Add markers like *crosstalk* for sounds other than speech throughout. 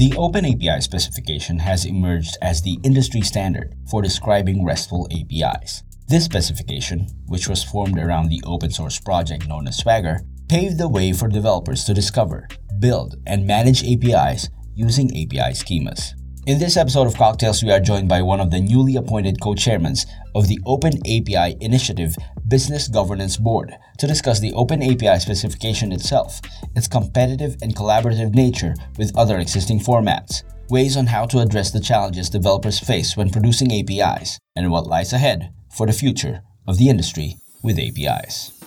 The OpenAPI specification has emerged as the industry standard for describing RESTful APIs. This specification, which was formed around the open source project known as Swagger, paved the way for developers to discover, build, and manage APIs using API schemas. In this episode of Cocktails, we are joined by one of the newly appointed co-chairmen of the Open API Initiative Business Governance Board to discuss the Open API specification itself, its competitive and collaborative nature with other existing formats, ways on how to address the challenges developers face when producing APIs, and what lies ahead for the future of the industry with APIs.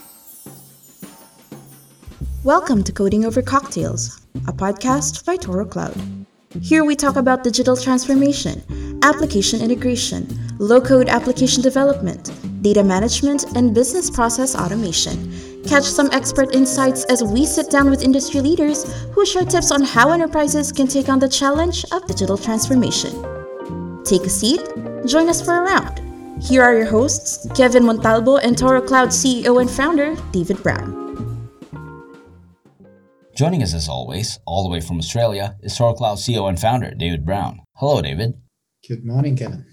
Welcome to Coding Over Cocktails, a podcast by Toro Cloud. Here we talk about digital transformation, application integration, low code application development, data management, and business process automation. Catch some expert insights as we sit down with industry leaders who share tips on how enterprises can take on the challenge of digital transformation. Take a seat, join us for a round. Here are your hosts, Kevin Montalbo and Toro Cloud CEO and founder, David Brown. Joining us as always, all the way from Australia, is Toro Cloud CEO and founder, David Brown. Hello, David. Good morning, Kevin.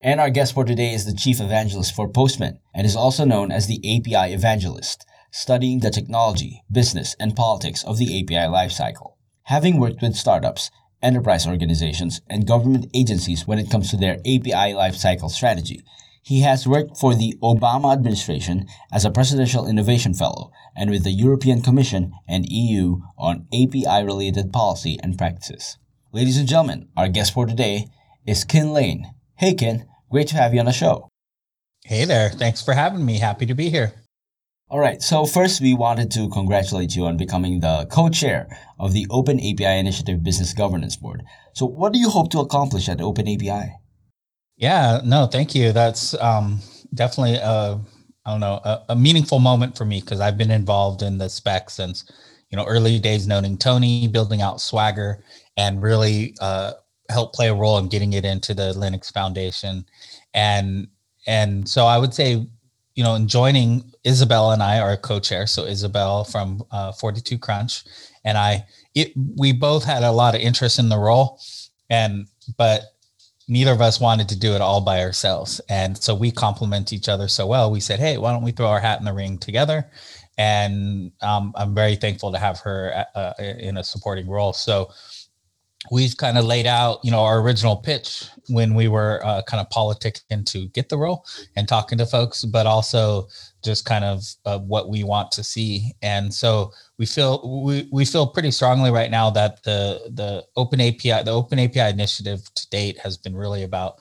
And our guest for today is the Chief Evangelist for Postman and is also known as the API Evangelist, studying the technology, business, and politics of the API lifecycle. Having worked with startups, enterprise organizations, and government agencies when it comes to their API lifecycle strategy, he has worked for the Obama administration as a Presidential Innovation Fellow and with the European Commission and EU on API related policy and practices. Ladies and gentlemen, our guest for today is Kin Lane. Hey, Kin, great to have you on the show. Hey there. Thanks for having me. Happy to be here. All right. So first, we wanted to congratulate you on becoming the co-chair of the Open API Initiative Business Governance Board. So what do you hope to accomplish at Open API? Yeah, no, thank you. That's um, definitely a, I don't know, a, a meaningful moment for me because I've been involved in the spec since, you know, early days knowing Tony, building out Swagger, and really uh, help play a role in getting it into the Linux Foundation. And and so I would say, you know, in joining Isabel and I are co-chair. So Isabel from uh, 42 Crunch, and I, it, we both had a lot of interest in the role, and but neither of us wanted to do it all by ourselves. And so we complement each other so well. We said, hey, why don't we throw our hat in the ring together? And um, I'm very thankful to have her uh, uh in a supporting role. So we've kind of laid out, you know, our original pitch when we were uh, kind of politicking to get the role and talking to folks, but also just kind of uh, what we want to see. And so we feel we, we feel pretty strongly right now that the the open API the open API initiative to date has been really about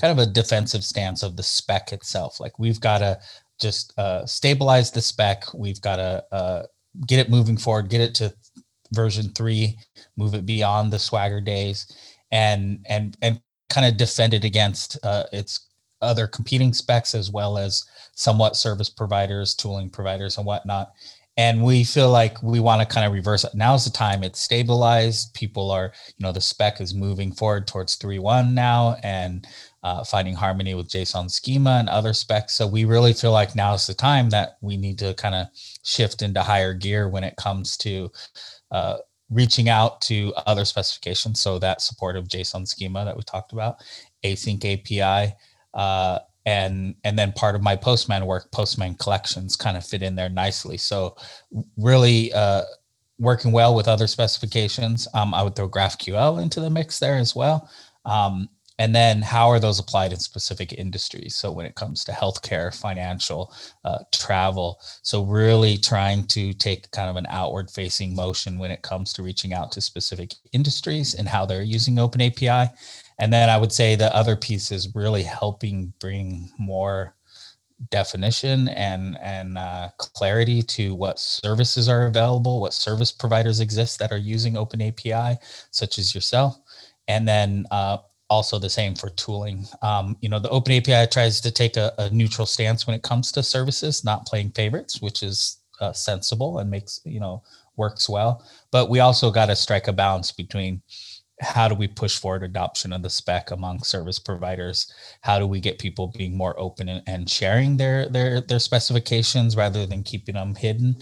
kind of a defensive stance of the spec itself. Like we've got to just uh, stabilize the spec. We've got to uh, get it moving forward, get it to version three, move it beyond the swagger days, and and and kind of defend it against uh, its other competing specs as well as somewhat service providers, tooling providers, and whatnot and we feel like we want to kind of reverse it. Now's the time. It's stabilized. People are, you know, the spec is moving forward towards 3.1 now and uh, finding harmony with JSON schema and other specs. So we really feel like now's the time that we need to kind of shift into higher gear when it comes to uh, reaching out to other specifications. So that support of JSON schema that we talked about, async API, uh, and and then part of my postman work postman collections kind of fit in there nicely. So really uh, working well with other specifications. Um, i would throw graphql into the mix there as well. Um, and then how are those applied in specific industries? So when it comes to healthcare financial uh, travel. So really trying to take kind of an outward facing motion when it comes to reaching out to specific industries and how they're using open api and then I would say the other piece is really helping bring more definition and and uh, clarity to what services are available, what service providers exist that are using Open API, such as yourself, and then uh, also the same for tooling. Um, you know, the Open API tries to take a, a, neutral stance when it comes to services, not playing favorites, which is uh, sensible and makes you know works well. But we also got to strike a balance between how do we push forward adoption of the spec among service providers? How do we get people being more open and, sharing their their their specifications rather than keeping them hidden?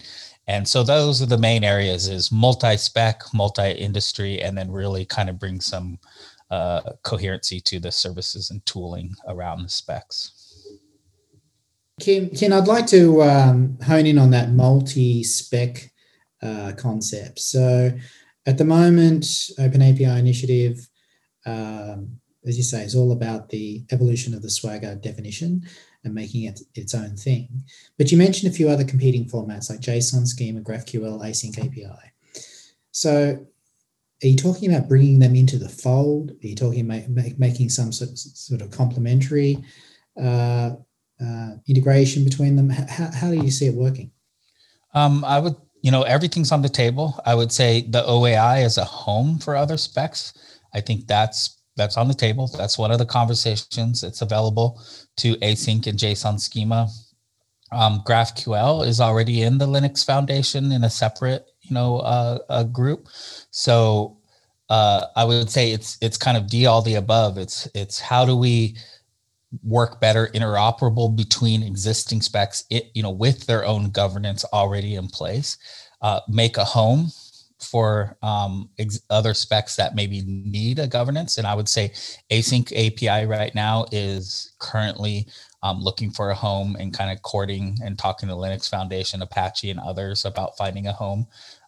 And so those are the main areas is multi-spec multi-industry and then really kind of bring some uh, coherency to the services and tooling around the specs. Kin, Kin I'd like to um, hone in on that multi-spec uh, concept. So at the moment, Open API Initiative, um, as you say, is all about the evolution of the Swagger definition and making it its own thing. But you mentioned a few other competing formats like JSON schema, GraphQL, Async API. So are you talking about bringing them into the fold? Are you talking about making some sort, sort of complementary uh, uh, integration between them? How, how do you see it working? Um, I would you know, everything's on the table. I would say the OAI is a home for other specs. I think that's that's on the table. That's one of the conversations. It's available to async and JSON schema. Um, GraphQL is already in the Linux Foundation in a separate, you know, uh, a group. So uh, I would say it's it's kind of D all the above. It's it's how do we work better interoperable between existing specs it, you know with their own governance already in place uh, make a home for um, ex- other specs that maybe need a governance. And i would say async api right now is currently um, looking for a home and kind of courting and talking to linux foundation apache and others about finding a home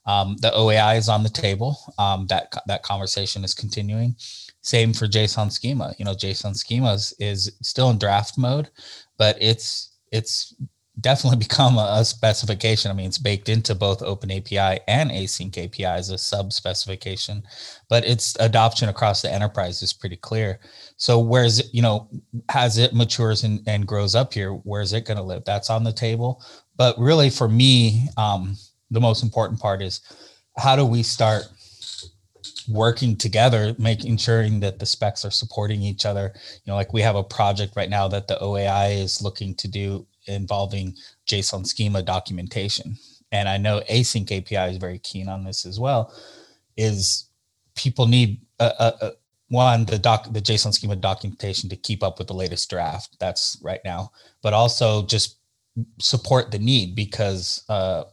um, the oai is on the table um, that that conversation is continuing same for JSON schema. You know, JSON schemas is still in draft mode, but it's it's definitely *laughs* become a, a, specification. I mean, it's baked into both Open API and Async API as a sub specification, but its adoption across the enterprise is pretty clear. So, where's it, you know, as it matures and, and grows up here, where's it going to live? That's on the table. But really, for me, um, the most important part is how do we start working together, making sure that the specs are supporting each other. You know, like we have a project right now that the OAI is looking to do involving JSON schema documentation. And I know Async API is very keen on this as well. Is people need a, a, a one the doc the JSON schema documentation to keep up with the latest draft. That's right now, but also just support the need because uh,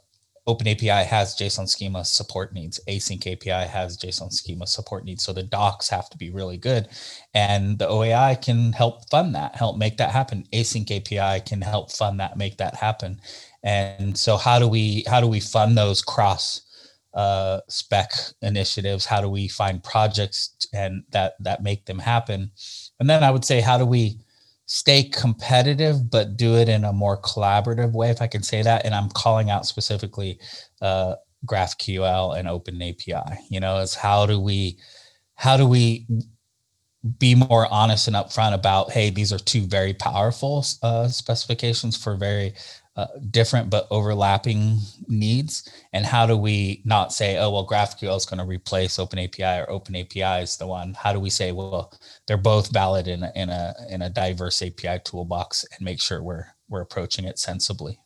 OpenAPI has JSON schema support needs. Async API has JSON schema support needs. So the docs have to be really good. And the OAI can help fund that, help make that happen. Async API can help fund that, make that happen. And so how do we how do we fund those cross uh, spec initiatives? How do we find projects and that that make them happen? And then I would say, how do we stay competitive, but do it in a more collaborative way, if I can say that. And I'm calling out specifically uh, GraphQL and Open API. You know, is how do we how do we be more honest and upfront about hey these are two very powerful uh, specifications for very uh, different but overlapping needs and how do we not say oh well graphql is going to replace open api or open api is the one how do we say well they're both valid in a, in a in a diverse api toolbox and make sure we're we're approaching it sensibly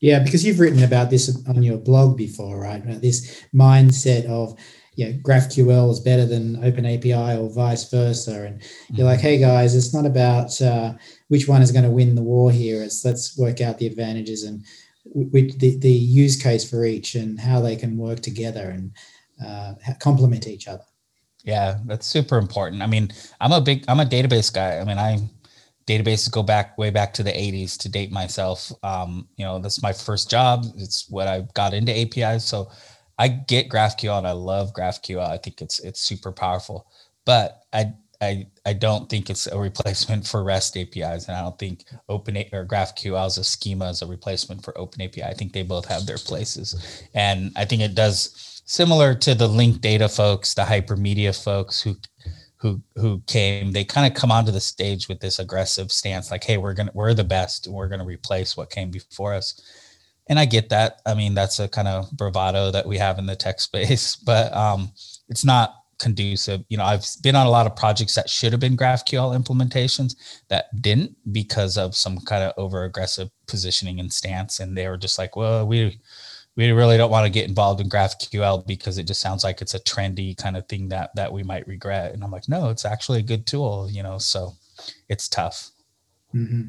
yeah because you've written about this on your blog before right this mindset of yeah, GraphQL is better than OpenAPI or vice versa. And you're like, mm-hmm. hey guys, it's not about uh, which one is going to win the war here. Let's work out the advantages and the, the use case for each and how they can work together and uh, complement each other. Yeah, that's super important. I mean, I'm a big, I'm a database guy. I mean, I databases go back way back to the 80s to date myself. Um, you know, that's my first job. It's what I got into APIs. So I get GraphQL and I love GraphQL. I think it's it's super powerful, but I I I don't think it's a replacement for REST APIs, and I don't think Open or GraphQL as a schema as a replacement for Open API. I think they both have their places, and I think it does similar to the linked data folks, the hypermedia folks who who who came. They kind of come onto the stage with this aggressive stance, like, "Hey, we're gonna we're the best, and we're gonna replace what came before us." and I get that. I mean, that's a kind of bravado that we have in the tech space, *laughs* but um, it's not conducive. You know, I've been on a lot of projects that should have been GraphQL implementations that didn't because of some kind of over aggressive positioning and stance, and they were just like, "Well, we we really don't want to get involved in GraphQL because it just sounds like it's a trendy kind of thing that that we might regret. And I'm like, no, it's actually a good tool, you know. So it's tough. Mm-hmm.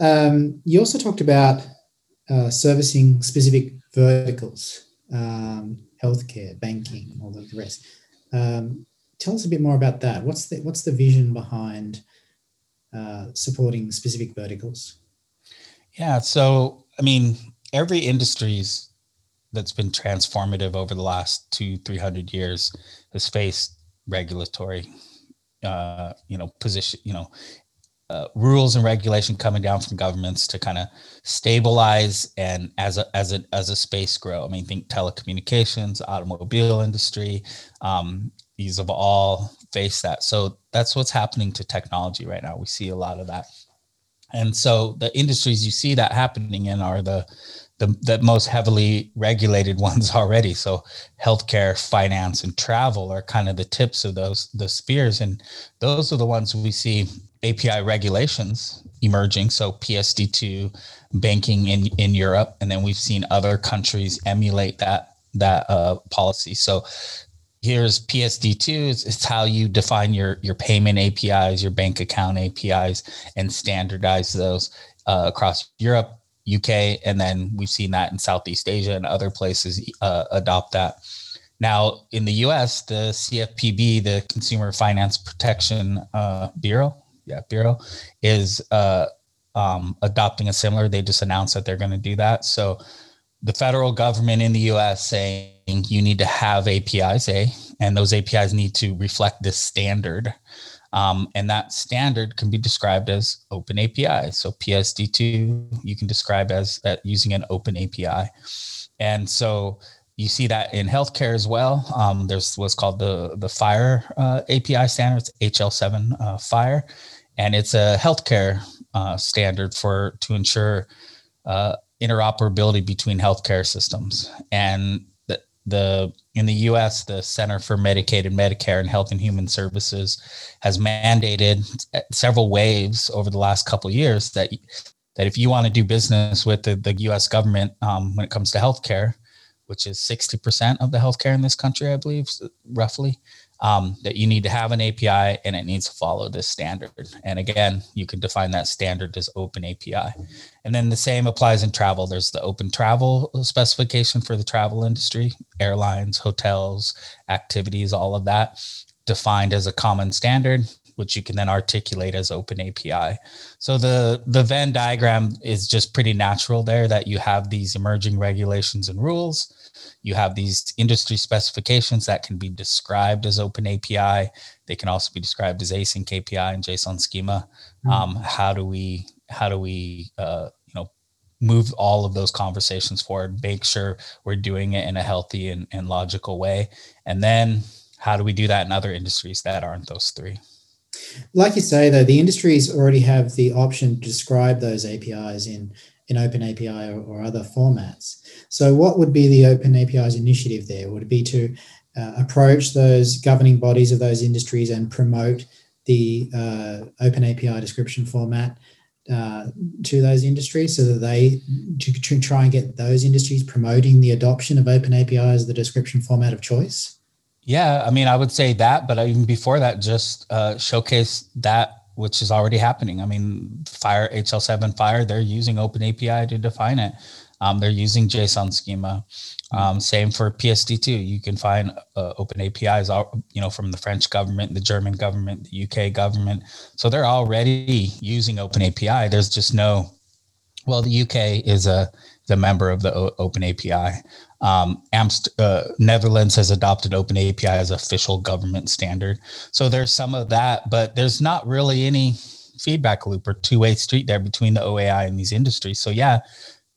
Um, you also talked about uh, servicing specific verticals, um, healthcare, banking, all of the rest. Um, tell us a bit more about that. What's the what's the vision behind uh, supporting specific verticals? Yeah, so I mean, every industries that's been transformative over the last two, three hundred years has faced regulatory, uh, you know, position, you know, uh, rules and regulation coming down from governments to kind of stabilize and as a as a as a space grow. I mean, think telecommunications, automobile industry, um, these have all faced that. So that's what's happening to technology right now. We see a lot of that, and so the industries you see that happening in are the the, the most heavily regulated *laughs* ones already. So healthcare, finance, and travel are kind of the tips of those the spears, and those are the ones we see API regulations emerging. So PSD2 banking in, in Europe, and then we've seen other countries emulate that that uh, policy. So here's PSD2. It's, it's, how you define your your payment APIs, your bank account APIs, and standardize those uh, across Europe, UK, and then we've seen that in Southeast Asia and other places uh, adopt that. Now, in the US, the CFPB, the Consumer Finance Protection uh, Bureau, yeah, Bureau is uh, um, adopting a similar. They just announced that they're going to do that. So the federal government in the U.S. saying you need to have APIs, a, and those APIs need to reflect this standard. Um, and that standard can be described as open API. So PSD2 you can describe as uh, using an open API. And so you see that in healthcare as well. Um, there's what's called the the FHIR uh, API standards, HL7 uh, FHIR, and it's a healthcare uh, standard for to ensure uh, interoperability between healthcare systems. And the, the in the U.S., the Center for Medicaid and Medicare and Health and Human Services has mandated several waves over the last couple years that that if you want to do business with the, the U.S. government um, when it comes to healthcare, which is 60% of the healthcare in this country, I believe, roughly, um, that you need to have an API and it needs to follow this standard. And again, you can define that standard as open API. And then the same applies in travel. There's the open travel specification for the travel industry, airlines, hotels, activities, all of that defined as a common standard which you can then articulate as open API. So the the Venn diagram is just pretty natural there that you have these emerging regulations and rules you have these industry specifications that can be described as open API. They can also be described as async API and JSON schema. Mm-hmm. Um, how do we how do we uh, you know move all of those conversations forward? Make sure we're doing it in a healthy and, and logical way, and then how do we do that in other industries that aren't those three? Like you say, though, the industries already have the option to describe those APIs in in Open API or, or, other formats. So, what would be the Open API's initiative there? Would it be to uh, approach those governing bodies of those industries and promote the uh, Open API description format uh, to those industries so that they to, to, try and get those industries promoting the adoption of Open API as the description format of choice? Yeah, I mean, I would say that, but even before that, just uh, showcase that which is already happening. I mean, FHIR HL7 FHIR, they're using Open API to define it. Um, they're using JSON schema. Um, same for PSD2. You can find uh, open APIs, you know, from the French government, the German government, the UK government. So they're already using Open API. There's just no. Well, the UK is a the member of the o- Open API. Um, Amst- uh, Netherlands has adopted Open API as official government standard. So there's some of that, but there's not really any feedback loop or two way street there between the OAI and these industries. So yeah,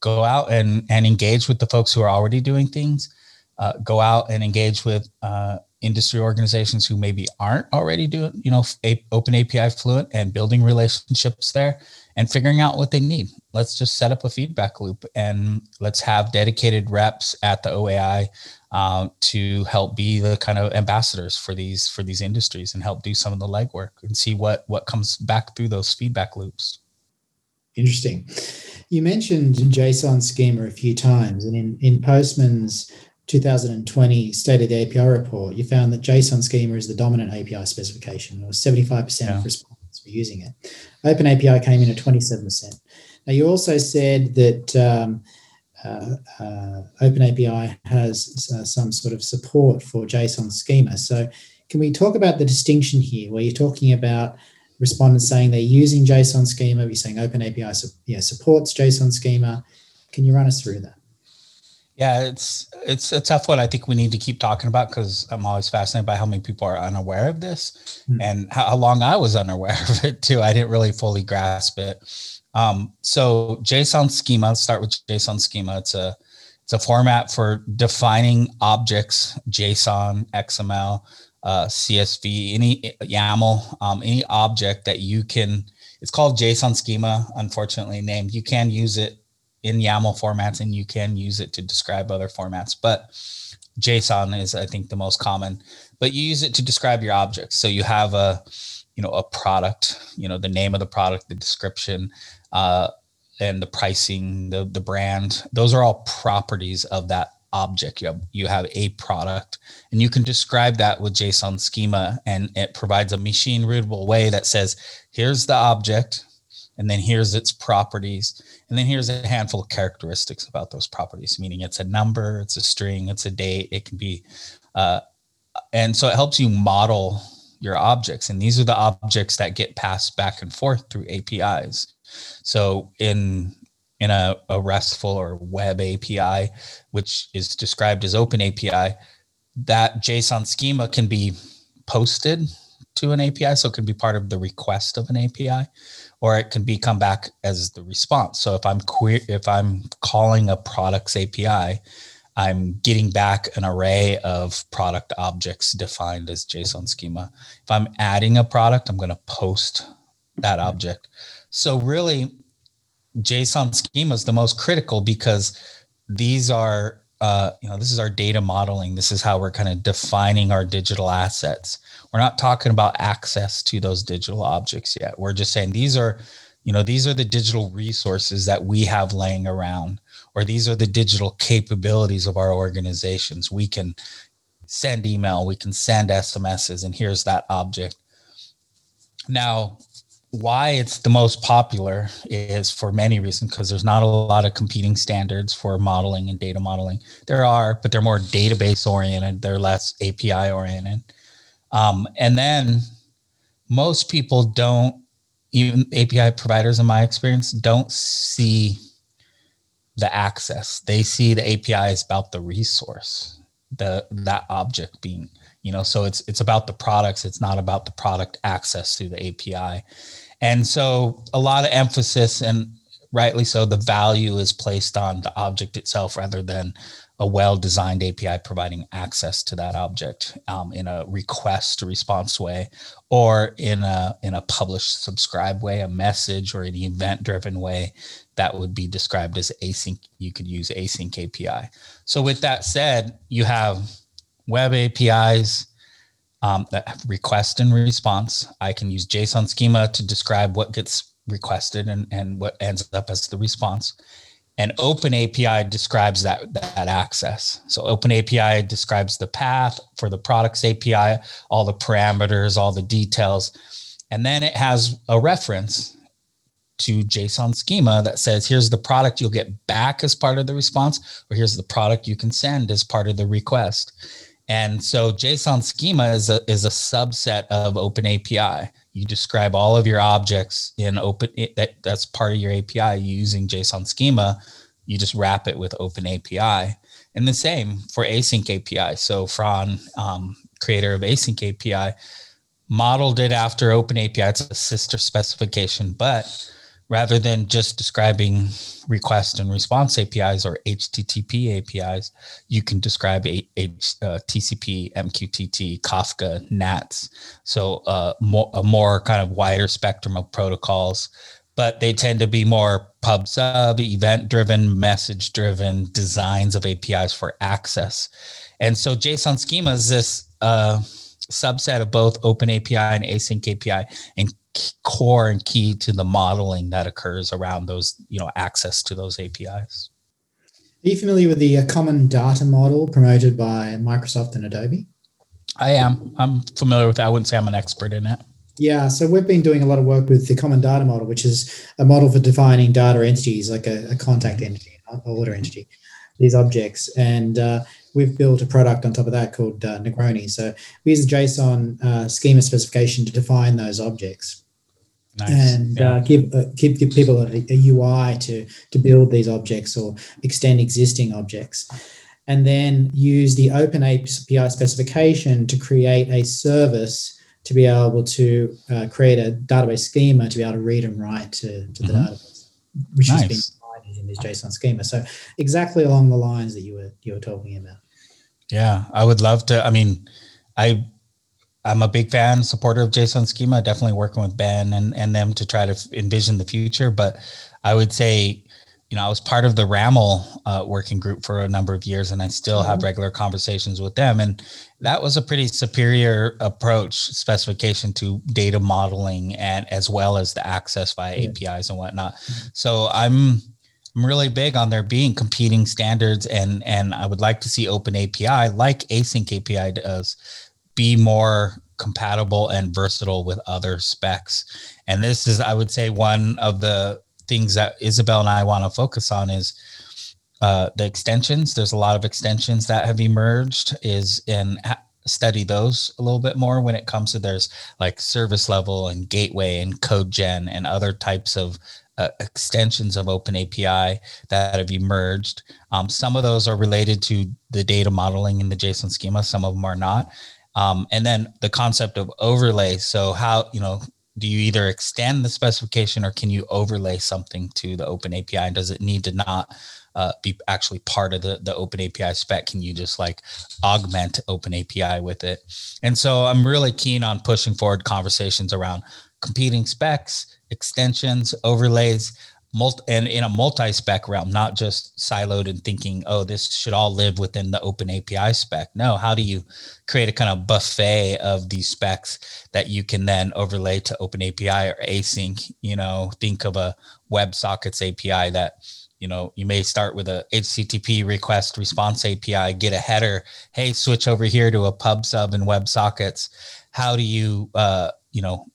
go out and and engage with the folks who are already doing things. Uh, go out and engage with uh, industry organizations who maybe aren't already doing, you know, a, open API fluent and building relationships there and figuring out what they need. Let's just set up a feedback loop and let's have dedicated reps at the OAI uh, to help be the kind of ambassadors for these for these industries and help do some of the legwork and see what what comes back through those feedback loops. Interesting. You mentioned JSON schema a few times, and in, in Postman's 2020 State of the API report, you found that JSON schema is the dominant API specification, or 75% yeah. of respondents were using it. OpenAPI came in at 27%. Now, you also said that um, uh, uh, OpenAPI has uh, some sort of support for JSON schema. So, can we talk about the distinction here, where you're talking about respondents saying they're using JSON schema, you're saying OpenAPI su- yeah, supports JSON schema. Can you run us through that? Yeah, it's it's a tough one. I think we need to keep talking about because I'm always fascinated by how many people are unaware of this mm. and how long I was unaware of it too. I didn't really fully grasp it. Um, so JSON schema. Let's start with JSON schema. It's a it's a format for defining objects, JSON, XML, uh, CSV, any YAML, um, any object that you can. It's called JSON schema, unfortunately named. You can use it in YAML formats, and you can use it to describe other formats, but JSON is, I think, the most common. But you use it to describe your objects. So you have a, you know, a product, you know, the name of the product, the description, uh, and the pricing, the the brand. Those are all properties of that object. You have, you have a product, and you can describe that with JSON schema, and it provides a machine readable way that says, here's the object, and then here's its properties, and then here's a handful of characteristics about those properties. Meaning, it's a number, it's a string, it's a date, it can be, uh, and so it helps you model your objects, and these are the objects that get passed back and forth through APIs. So in in a, a RESTful or web API, which is described as open API, that JSON schema can be posted to an API. So it can be part of the request of an API, or it can be come back as the response. So if I'm queer, if I'm calling a products API, I'm getting back an array of product objects defined as JSON schema. If I'm adding a product, I'm going to post that object. So really, JSON schema is the most critical because these are, uh, you know, this is our data modeling. This is how we're kind of defining our digital assets. We're not talking about access to those digital objects yet. We're just saying these are, you know, these are the digital resources that we have laying around, or these are the digital capabilities of our organizations. We can send email, we can send SMSs, and here's that object. Now, why it's the most popular is for many reasons because there's not a lot of competing standards for modeling and data modeling. There are, but they're more database oriented, they're less API oriented. Um, and then most people don't, even API providers, in my experience, don't see the access. They see the API is about the resource, the that object being, you know, so it's it's about the products, it's not about the product access through the API. And so a lot of emphasis and rightly so, the value is placed on the object itself rather than a well-designed API providing access to that object um, in a request response way, or in a in a publish subscribe way, a message or an event-driven way that would be described as async. You could use async API. So with that said, you have web APIs, um, that request and response. I can use JSON schema to describe what gets requested and, and what ends up as the response. And Open API describes that, that access. So Open API describes the path for the products API, all the parameters, all the details. And then it has a reference to JSON schema that says, here's the product you'll get back as part of the response, or here's the product you can send as part of the request. And so JSON schema is a, is a subset of Open API. You describe all of your objects in open that, that's part of your API using JSON schema. You just wrap it with Open API. And the same for async API. So Fran, um, creator of async API, modeled it after Open API. It's a sister specification, but rather than just describing request and response APIs or HTTP APIs, you can describe uh, TCP, MQTT, Kafka, NATS. So uh, more, a more kind of wider spectrum of protocols, but they tend to be more pub sub, event driven, message driven designs of APIs for access. And so JSON schema is this uh, subset of both Open API and Async API and core and key to the modeling that occurs around those, you know, access to those APIs. Are you familiar with the uh, common data model promoted by Microsoft and Adobe? I am. I'm familiar with that. I wouldn't say I'm an expert in it. Yeah, so we've been doing a lot of work with the common data model, which is a model for defining data entities like a, a contact entity, an order entity, these objects. And uh, we've built a product on top of that called uh, Negroni. So we use the JSON uh, schema specification to define those objects. Nice. And yeah. uh, give, uh, give give people a, a, UI to to build these objects or extend existing objects, and then use the Open API specification to create a service to be able to uh, create a database schema to be able to read and write to, to the mm-hmm. database, which nice. has been provided in this JSON schema. So exactly along the lines that you were you were talking about. Yeah, I would love to. I mean, I I'm a big fan, supporter of JSON schema. Definitely working with Ben and and them to try to envision the future. But I would say you know, I was part of the RAML uh, working group for a number of years, and I still mm-hmm. have regular conversations with them. And that was a pretty superior approach specification to data modeling and as well as the access via yeah. APIs and whatnot. Mm-hmm. So I'm I'm really big on there being competing standards, and and I would like to see Open API like Async API does be more compatible and versatile with other specs. And this is, I would say, one of the things that Isabel and I want to focus on is uh, the extensions. There's a lot of extensions that have emerged. Is in study those a little bit more when it comes to there's like service level and gateway and code gen and other types of uh, extensions of open api that have emerged um, some of those are related to the data modeling in the json schema some of them are not um, and then the concept of overlay. So how you know do you either extend the specification or can you overlay something to the open api and does it need to not uh, be actually part of the, the open api spec? Can you just like augment open api with it? And so i'm really keen on pushing forward conversations around competing specs extensions overlays multi and in a multi-spec realm, not just siloed and thinking, oh, this should all live within the open API spec. No, how do you create a kind of buffet of these specs that you can then overlay to open API or async? You know, think of a WebSockets API that you know you may start with a http request response api get a header hey switch over here to a pub sub and websockets how do you uh, you know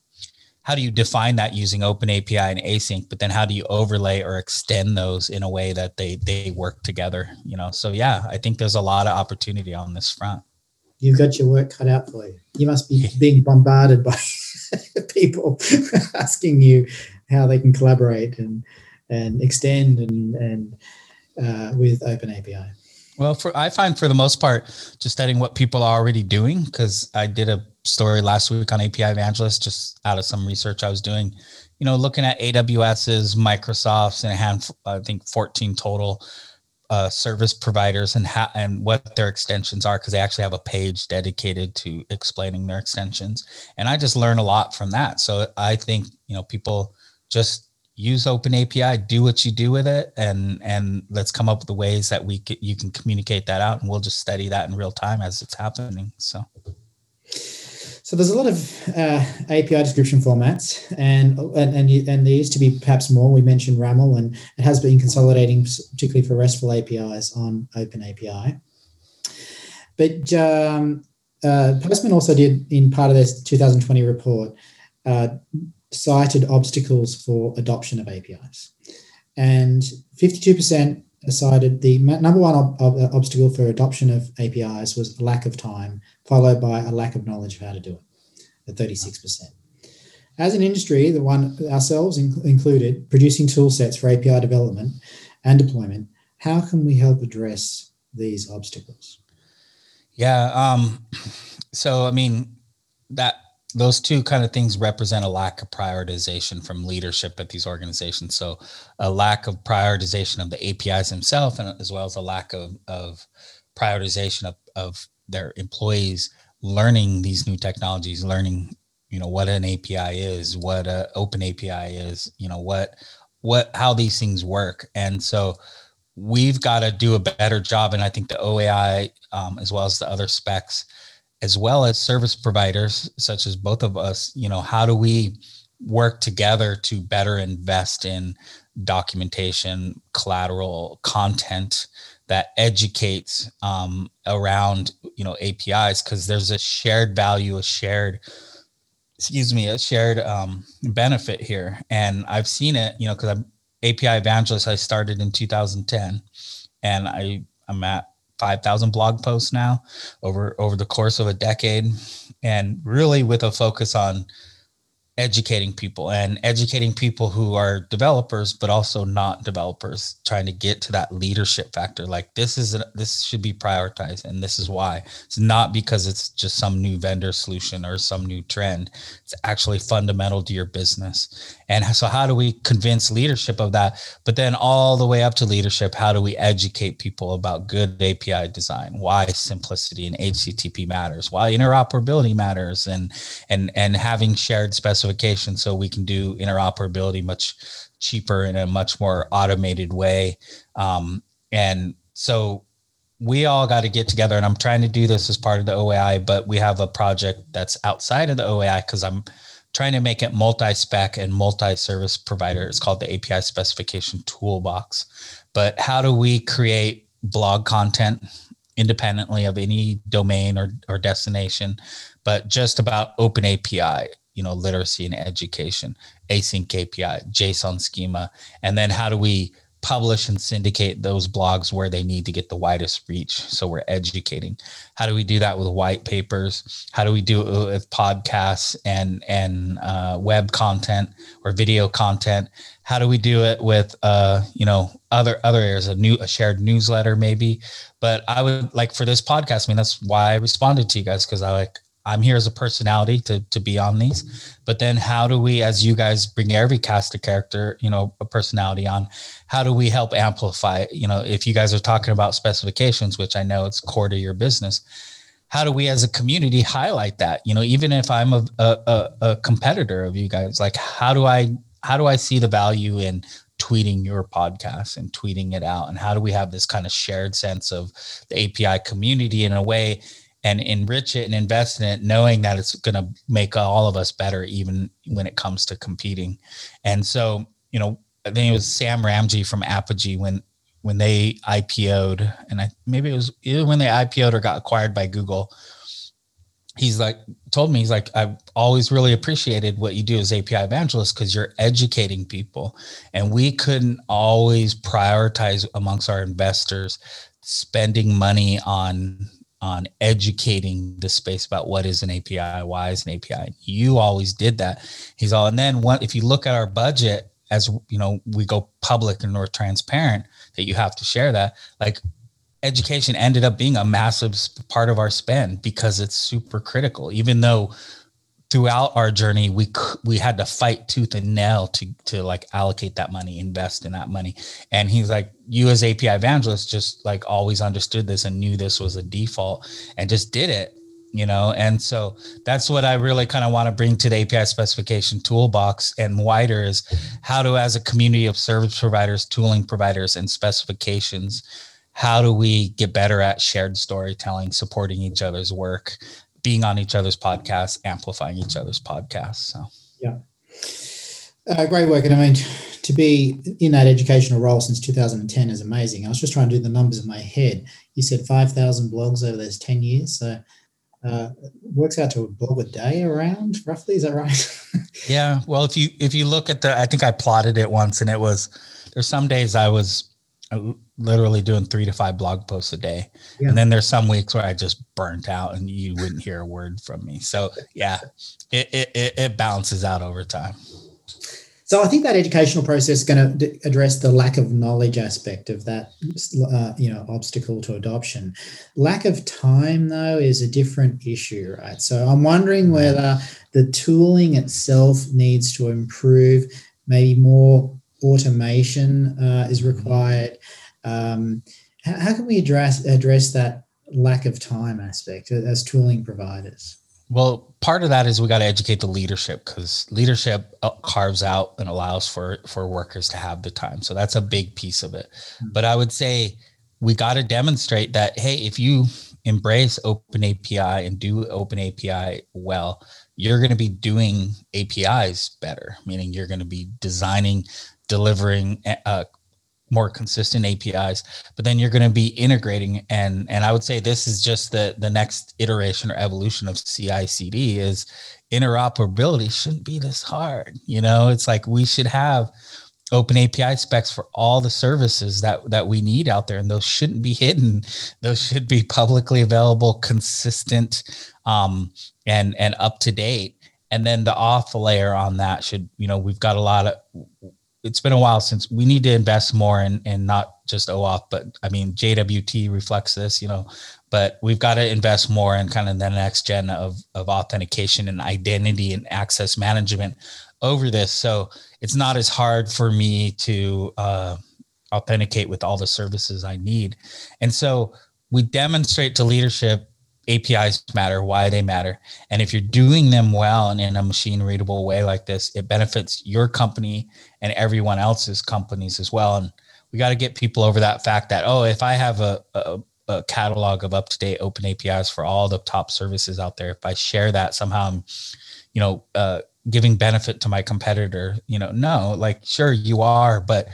how do you define that using open api and async but then how do you overlay or extend those in a way that they they work together you know? So yeah i think there's a lot of opportunity on this front. You've got your work cut out for you. You must be *laughs* being bombarded by *laughs* people *laughs* asking you how they can collaborate and and extend and and uh, with open api well, for I find for the most part, just studying what people are already doing, because I did a story last week on API Evangelist, just out of some research I was doing, you know, looking at AWS's, Microsoft's, and a handful, I think 14 total uh, service providers and ha- and what their extensions are, because they actually have a page dedicated to explaining their extensions. And I just learn a lot from that. So I think, you know, people just use open api do what you do with it and and let's come up with the ways that we you can communicate that out and we'll just study that in real time as it's happening so so there's a lot of uh, API description formats, and and and, and there used to be perhaps more. We mentioned RAML, and it has been consolidating, particularly for RESTful APIs on Open API. But um, uh, Postman also did in part of their 2020 report uh, cited obstacles for adoption of APIs. And 52% cited the number one ob- ob- obstacle for adoption of APIs was lack of time, followed by a lack of knowledge of how to do it at 36%. As an industry, the one ourselves in- included, producing tool sets for API development and deployment, how can we help address these obstacles? Yeah. Um, so, I mean, that those two kind of things represent a lack of prioritization from leadership at these organizations. So, a lack of prioritization of the APIs themselves, and as well as a lack of, of prioritization of, of their employees learning these new technologies, learning you know what an API is, what an open API is, you know what what how these things work, and so we've got to do a better job. And I think the OAI, um, as well as the other specs as well as service providers such as both of us you know how do we work together to better invest in documentation, collateral, content that educates um, around you know APIs because there's a shared value, a shared excuse me, a shared um, benefit here, and I've seen it. You know, because I'm API evangelist. I started in 2010, and I I'm at 5,000 blog posts now over over the course of a decade, and really with a focus on educating people and educating people who are developers but also not developers trying to get to that leadership factor. Like this is a, this should be prioritized and this is why. It's not because it's just some new vendor solution or some new trend. It's actually fundamental to your business and so how do we convince leadership of that? But then all the way up to leadership how do we educate people about good api design? Why simplicity and http matters? Why interoperability matters? And and and having shared specifications specification so we can do interoperability much cheaper in a much more automated way. Um, and so we all got to get together and I'm trying to do this as part of the OAI, but we have a project that's outside of the OAI because I'm trying to make it multi-spec and multi-service provider. It's called the API specification toolbox. But how do we create blog content independently of any domain or, or destination, but just about open API you know literacy and education async api json schema and then how do we publish and syndicate those blogs where they need to get the widest reach. So we're educating. How do we do that with white papers? How do we do it with podcasts and and uh, web content or video content? How do we do it with uh, you know other other areas a new a shared newsletter maybe? But i would like for this podcast i mean that's why i responded to you guys because i like I'm here as a personality to to be on these. But then how do we, as you guys bring every cast of character, you know, a personality on, how do we help amplify? You know, if you guys are talking about specifications, which I know it's core to your business, how do we as a community highlight that? You know, even if I'm a a, a competitor of you guys, like how do I how do I see the value in tweeting your podcast and tweeting it out and how do we have this kind of shared sense of the api community in a way and enrich it and invest in it, knowing that it's going to make all of us better, even when it comes to competing. And so, you know, I think it was Sam Ramji from Apigee when when they IPO'd, and I maybe it was either when they IPO'd or got acquired by Google. He's like told me he's like I've always really appreciated what you do as API evangelist because you're educating people, and we couldn't always prioritize amongst our investors spending money on on educating the space about what is an API, why is an API. You always did that. He's all, and then what if you look at our budget as you know, we go public and we're transparent that you have to share that. Like education ended up being a massive part of our spend because it's super critical, even though throughout our journey we we had to fight tooth and nail to to like allocate that money invest in that money. And he's like you as api evangelist just like always understood this and knew this was a default and just did it you know? And so that's what i really kind of want to bring to the api specification toolbox and wider is how to as a community of service providers tooling providers and specifications how do we get better at shared storytelling supporting each other's work being on each other's podcasts, amplifying each other's podcasts. So yeah. Uh, great work. And I mean, to be in that educational role since 2010 is amazing. I was just trying to do the numbers in my head. You said 5,000 blogs over those 10 years. So uh, works out to a blog a day around roughly. Is that right? *laughs* yeah. Well, if you, if you look at the, I think I plotted it once and it was, there's some days I was literally doing three to five blog posts a day. Yeah. And then there's some weeks where I just burnt out and you wouldn't hear a word from me. So yeah, it, it, it balances out over time. So I think that educational process is going to address the lack of knowledge aspect of that, uh, you know, obstacle to adoption. Lack of time, though, is a different issue, right? So I'm wondering whether the tooling itself needs to improve, maybe more automation uh, is mm-hmm. Um, how, how, can we address address that lack of time aspect as tooling providers? Well, part of that is we got to educate the leadership because leadership uh, carves out and allows for for workers to have the time. So that's a big piece of it. Mm-hmm. But I would say we got to demonstrate that hey, if you embrace open API and do open API well, you're going to be doing APIs better, meaning you're going to be designing, delivering uh, more consistent APIs, but then you're going to be integrating and and I would say this is just the the next iteration or evolution of CI/CD is interoperability shouldn't be this hard. You know, it's like we should have open API specs for all the services that that we need out there, and those shouldn't be *laughs* hidden. Those should be publicly available, consistent, um, and and up to date. And then the off layer on that should, you know, we've got a lot of it's been a while since we need to invest more in, in not just OAuth, but I mean, JWT reflects this, you know, but we've got to invest more in kind of the next gen of, of authentication and identity and access management over this. So it's not as hard for me to uh, authenticate with all the services I need. And so we demonstrate to leadership APIs matter, why they matter. And if you're doing them well and in a machine readable way like this, it benefits your company and everyone else's companies as well. And we got to get people over that fact that, oh, if I have a, a, a catalog of up to date open APIs for all the top services out there, if I share that somehow, I'm, you know, uh, giving benefit to my competitor, you know, no, like, sure, you are, but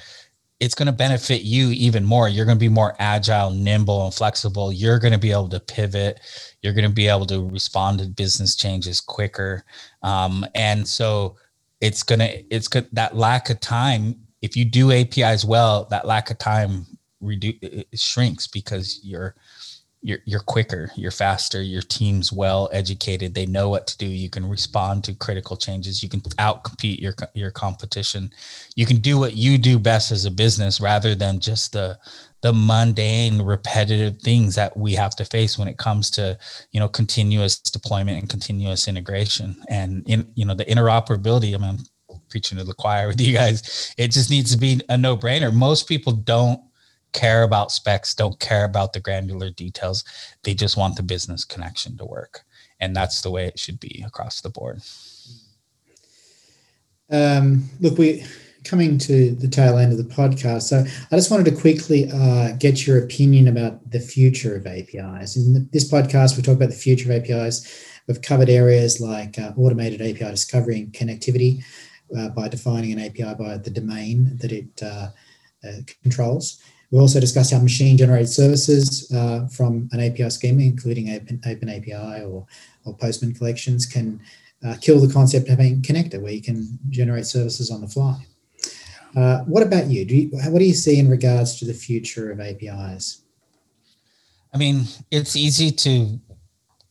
it's going to benefit you even more. You're going to be more agile, nimble, and flexible. You're going to be able to pivot. You're going to be able to respond to business changes quicker. Um, and so it's going to, it's good that lack of time. If you do APIs well, that lack of time reduce shrinks because you're you're you're quicker, you're faster, your team's well educated, they know what to do, you can respond to critical changes, you can outcompete your your competition. You can do what you do best as a business rather than just the the mundane repetitive things that we have to face when it comes to you know continuous deployment and continuous integration and in you know the interoperability i mean I'm preaching to the choir with you guys it just needs to be a no-brainer most people don't care about specs, don't care about the granular details. They just want the business connection to work. And that's the way it should be across the board. Um, look, we're coming to the tail end of the podcast. So I just wanted to quickly uh, get your opinion about the future of APIs. In this podcast, we talk about the future of APIs. We've covered areas like uh, automated API discovery and connectivity uh, by defining an API by the domain that it uh, uh, controls. We also discussed how machine generated services uh, from an API schema, including Open, Open API or, or Postman collections, can uh, kill the concept of having a connector where you can generate services on the fly. Uh, what about you? Do you, What do you see in regards to the future of APIs? I mean, it's easy to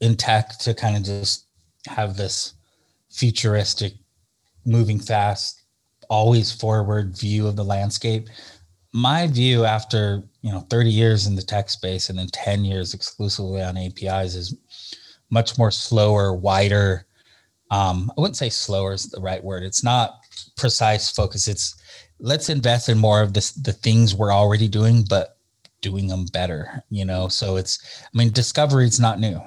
in tech to kind of just have this futuristic, moving fast, always forward view of the landscape my view after you know 30 years in the tech space and then 10 years exclusively on apis is much more slower wider. Um, i wouldn't say slower is the right word. It's not precise focus. It's let's invest in more of this the things we're already doing but doing them better you know? So it's i mean discovery is not new.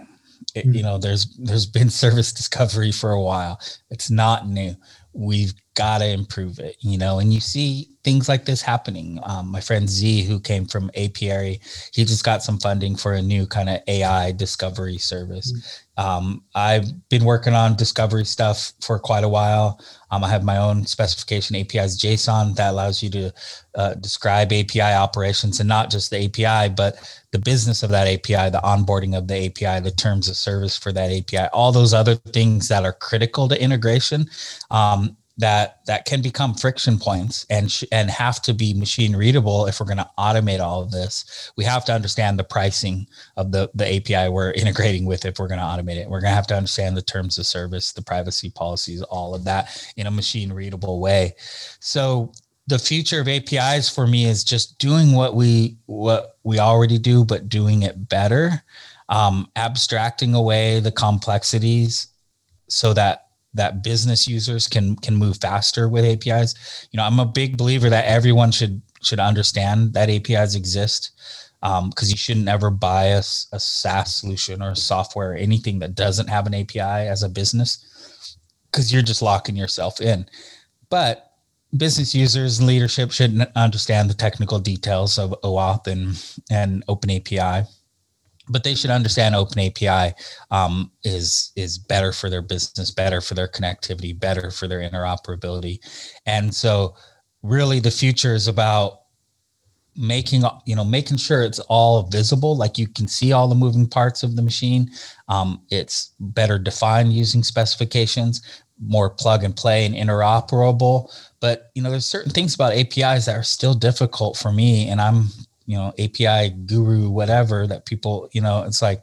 It, you know there's there's been *laughs* service discovery for a while. It's not new. We've got to improve it, you know, and you see things like this happening. Um, my friend Z, who came from Apiary, he just got some funding for a new kind of AI discovery service. Mm-hmm. Um, I've been working on discovery stuff for quite a while. Um, I have my own specification APIs JSON that allows you to uh, describe API operations and not just the API, but the business of that API, the onboarding of the API, the terms of service for that API, all those other things that are critical to integration. Um, that that can become friction points and sh- and have to be machine readable if we're going to automate all of this. We have to understand the pricing of the the api we're integrating with if we're going to automate it. We're going to have to understand the terms of service the privacy policies all of that in a machine readable way. So the future of apis for me is just doing what we what we already do but doing it better. Um, abstracting away the complexities so that that business users can can move faster with APIs. You know, I'm a big believer that everyone should should understand that APIs exist because um, you shouldn't ever buy a, a SaaS solution or software or anything that doesn't have an API as a business because you're just locking yourself in. But business users and leadership should understand the technical details of OAuth and and Open API but they should understand open api um, is is better for their business better for their connectivity better for their interoperability. And so really the future is about making you know making sure it's all visible like you can see all the moving parts of the machine. Um, it's better defined using specifications more plug and play and interoperable. But you know there's certain things about apis that are still difficult for me and i'm you know api guru whatever that people you know it's like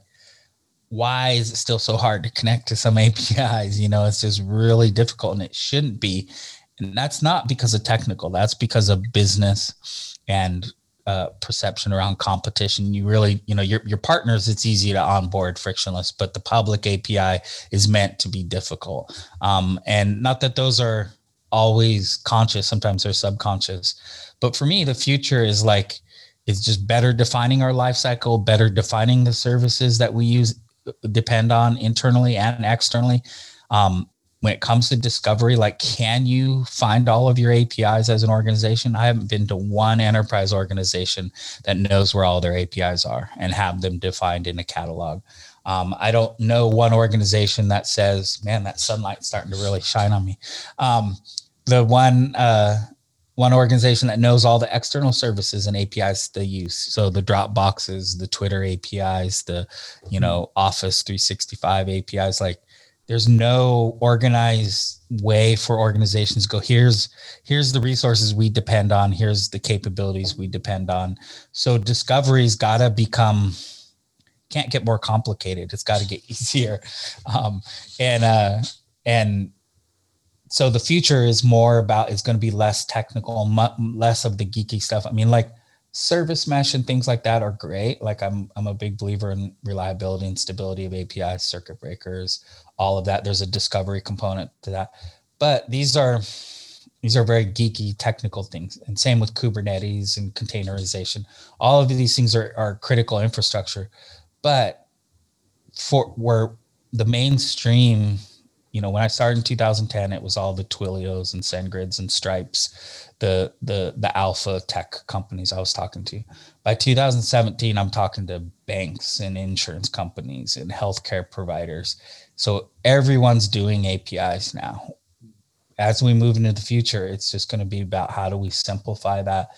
why is it still so hard to connect to some *laughs* apis you know it's just really difficult and it shouldn't be and that's not because of technical that's because of business and uh, perception around competition. You really, you know, your your partners, it's easy to onboard frictionless, but the public API is meant to be difficult. Um, and not that those are always conscious; sometimes they're subconscious. But for me, the future is like is just better defining our life cycle, better defining the services that we use depend on internally and externally. Um, when it comes to discovery, like can you find all of your APIs as an organization? I haven't been to one enterprise organization that knows where all their APIs are and have them defined in a catalog. Um, I don't know one organization that says, "Man, that sunlight's starting to really shine on me." Um, the one uh, one organization that knows all the external services and APIs they use. So the Dropboxes, the Twitter APIs, the you know Office 365 APIs, like there's no organized way for organizations go here's here's the resources we depend on. Here's the capabilities we depend on. So discovery's got to become can't get more complicated. It's got to get *laughs* easier. Um, and uh and so the future is more about it's going to be less technical less of the geeky stuff i mean like service mesh and things like that are great like i'm i'm a big believer in reliability and stability of apis circuit breakers all of that. There's a discovery component to that. But these are these are very geeky technical things. And same with Kubernetes and containerization. All of these things are, are critical infrastructure. But for where the mainstream, you know, when I started in 2010, it was all the Twilios and SendGrids and Stripes, the the the alpha tech companies I was talking to. By 2017, I'm talking to banks and insurance companies and healthcare providers so everyone's doing APIs now. As we move into the future, it's just going to be about how do we simplify that?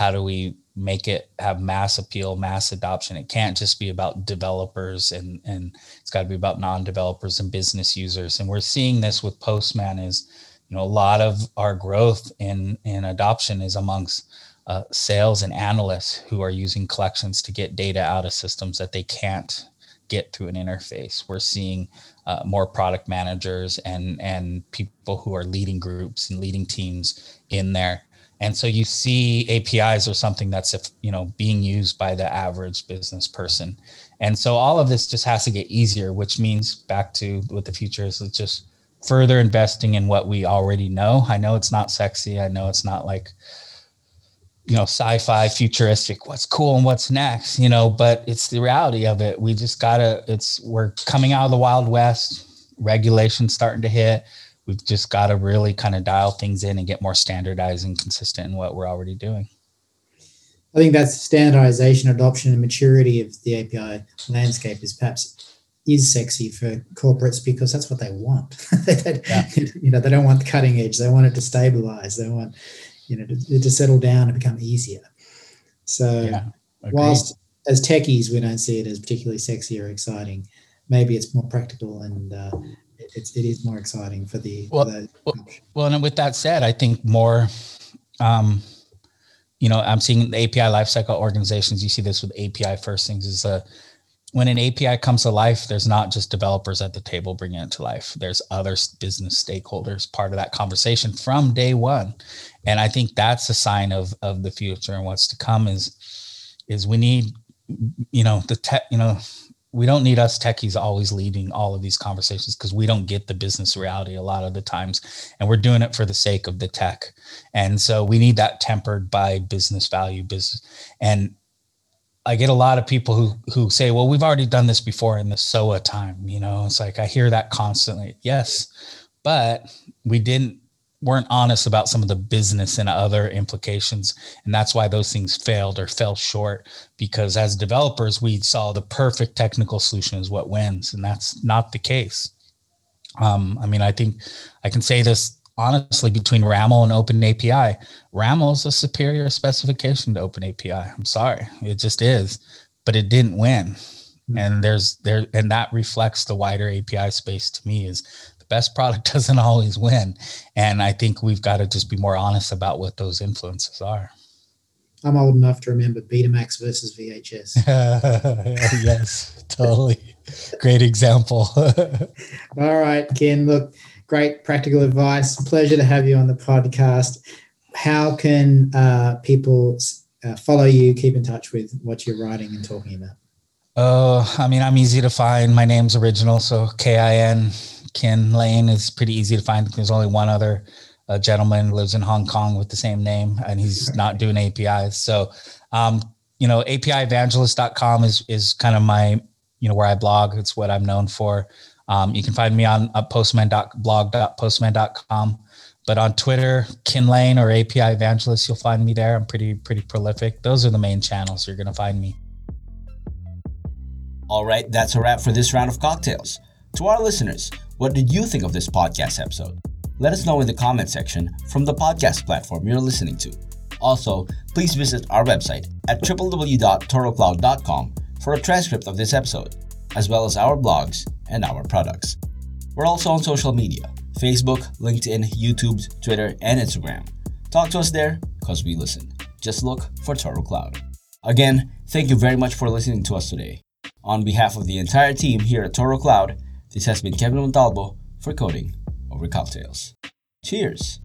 How do we make it have mass appeal, mass adoption? It can't just be about developers and and it's got to be about non-developers and business users. And we're seeing this with Postman is, you know, a lot of our growth in in adoption is amongst uh, sales and analysts who are using collections to get data out of systems that they can't get through an interface. We're seeing uh, more product managers and and people who are leading groups and leading teams in there. And so you see APIs are something that's if you know being used by the average business person. And so all of this just has to get easier, which means back to what the future is, it's just further investing in what we already know. I know it's not sexy. I know it's not like you know sci-fi futuristic what's cool and what's next you know but it's the reality of it we just gotta it's we're coming out of the wild west regulation starting to hit we've just got to really kind of dial things in and get more standardized and consistent in what we're already doing. I think that's standardization adoption and maturity of the api landscape is perhaps is sexy for corporates because that's what they want. *laughs* They, yeah. *laughs* you know they don't want the cutting edge. They want it to stabilize. They want you know, to, to settle down and become easier. So yeah, whilst as techies, we don't see it as particularly sexy or exciting, maybe it's more practical and uh, it's, it is more exciting for the, well, for the well, well, and with that said, I think more, um, you know, I'm seeing the API lifecycle organizations. You see this with API first things is a, uh, when an API comes to life, there's not just developers at the table bringing it to life. There's other business stakeholders part of that conversation from day one, and I think that's a sign of of the future and what's to come. Is is we need, you know, the tech, you know, we don't need us techies always leading all of these conversations because we don't get the business reality a lot of the times, and we're doing it for the sake of the tech, and so we need that tempered by business value, business and I get a lot of people who who say, "Well, we've already done this before in the SOA time." You know, it's like I hear that constantly. Yes, but we didn't weren't honest about some of the business and other implications. And that's why those things failed or fell short because as developers we saw the perfect technical solution is what wins. And that's not the case. Um, i mean i think i can say this honestly between raml and open api raml is a superior specification to open api i'm sorry. It just is but it didn't win. And there's there and that reflects the wider api space to me is best product *laughs* doesn't always win and i think we've got to just be more honest about what those influences are I'm old enough to remember Betamax versus VHS. *laughs* yes totally great example *laughs* All right, Kin. Look, great practical advice. Pleasure to have you on the podcast. How can uh, people uh, follow you, keep in touch with what you're writing and talking about? Oh, I mean, I'm easy to find. My name's original, so K I N Kin Lane is pretty easy to find. There's only one other uh, gentleman lives in Hong Kong with the same name, and he's not doing APIs. So, um, you know, APIevangelist.com is is kind of my, you know, where I blog. It's what I'm known for. Um, you can find me on uh, postman.blog.postman.com. But on Twitter, Kin Lane or API Evangelist, you'll find me there. I'm pretty pretty prolific. Those are the main channels you're gonna find me. All right, that's a wrap for this round of cocktails. To our listeners, what did you think of this podcast episode? Let us know in the comment section from the podcast platform you're listening to. Also, please visit our website at www.torocloud.com for a transcript of this episode, as well as our blogs and our products. We're also on social media Facebook, LinkedIn, YouTube, Twitter, and Instagram. Talk to us there because we listen. Just look for Toro Cloud. Again, thank you very much for listening to us today. On behalf of the entire team here at Toro Cloud, this has been Kevin Montalvo for Coding Over Cocktails. Cheers!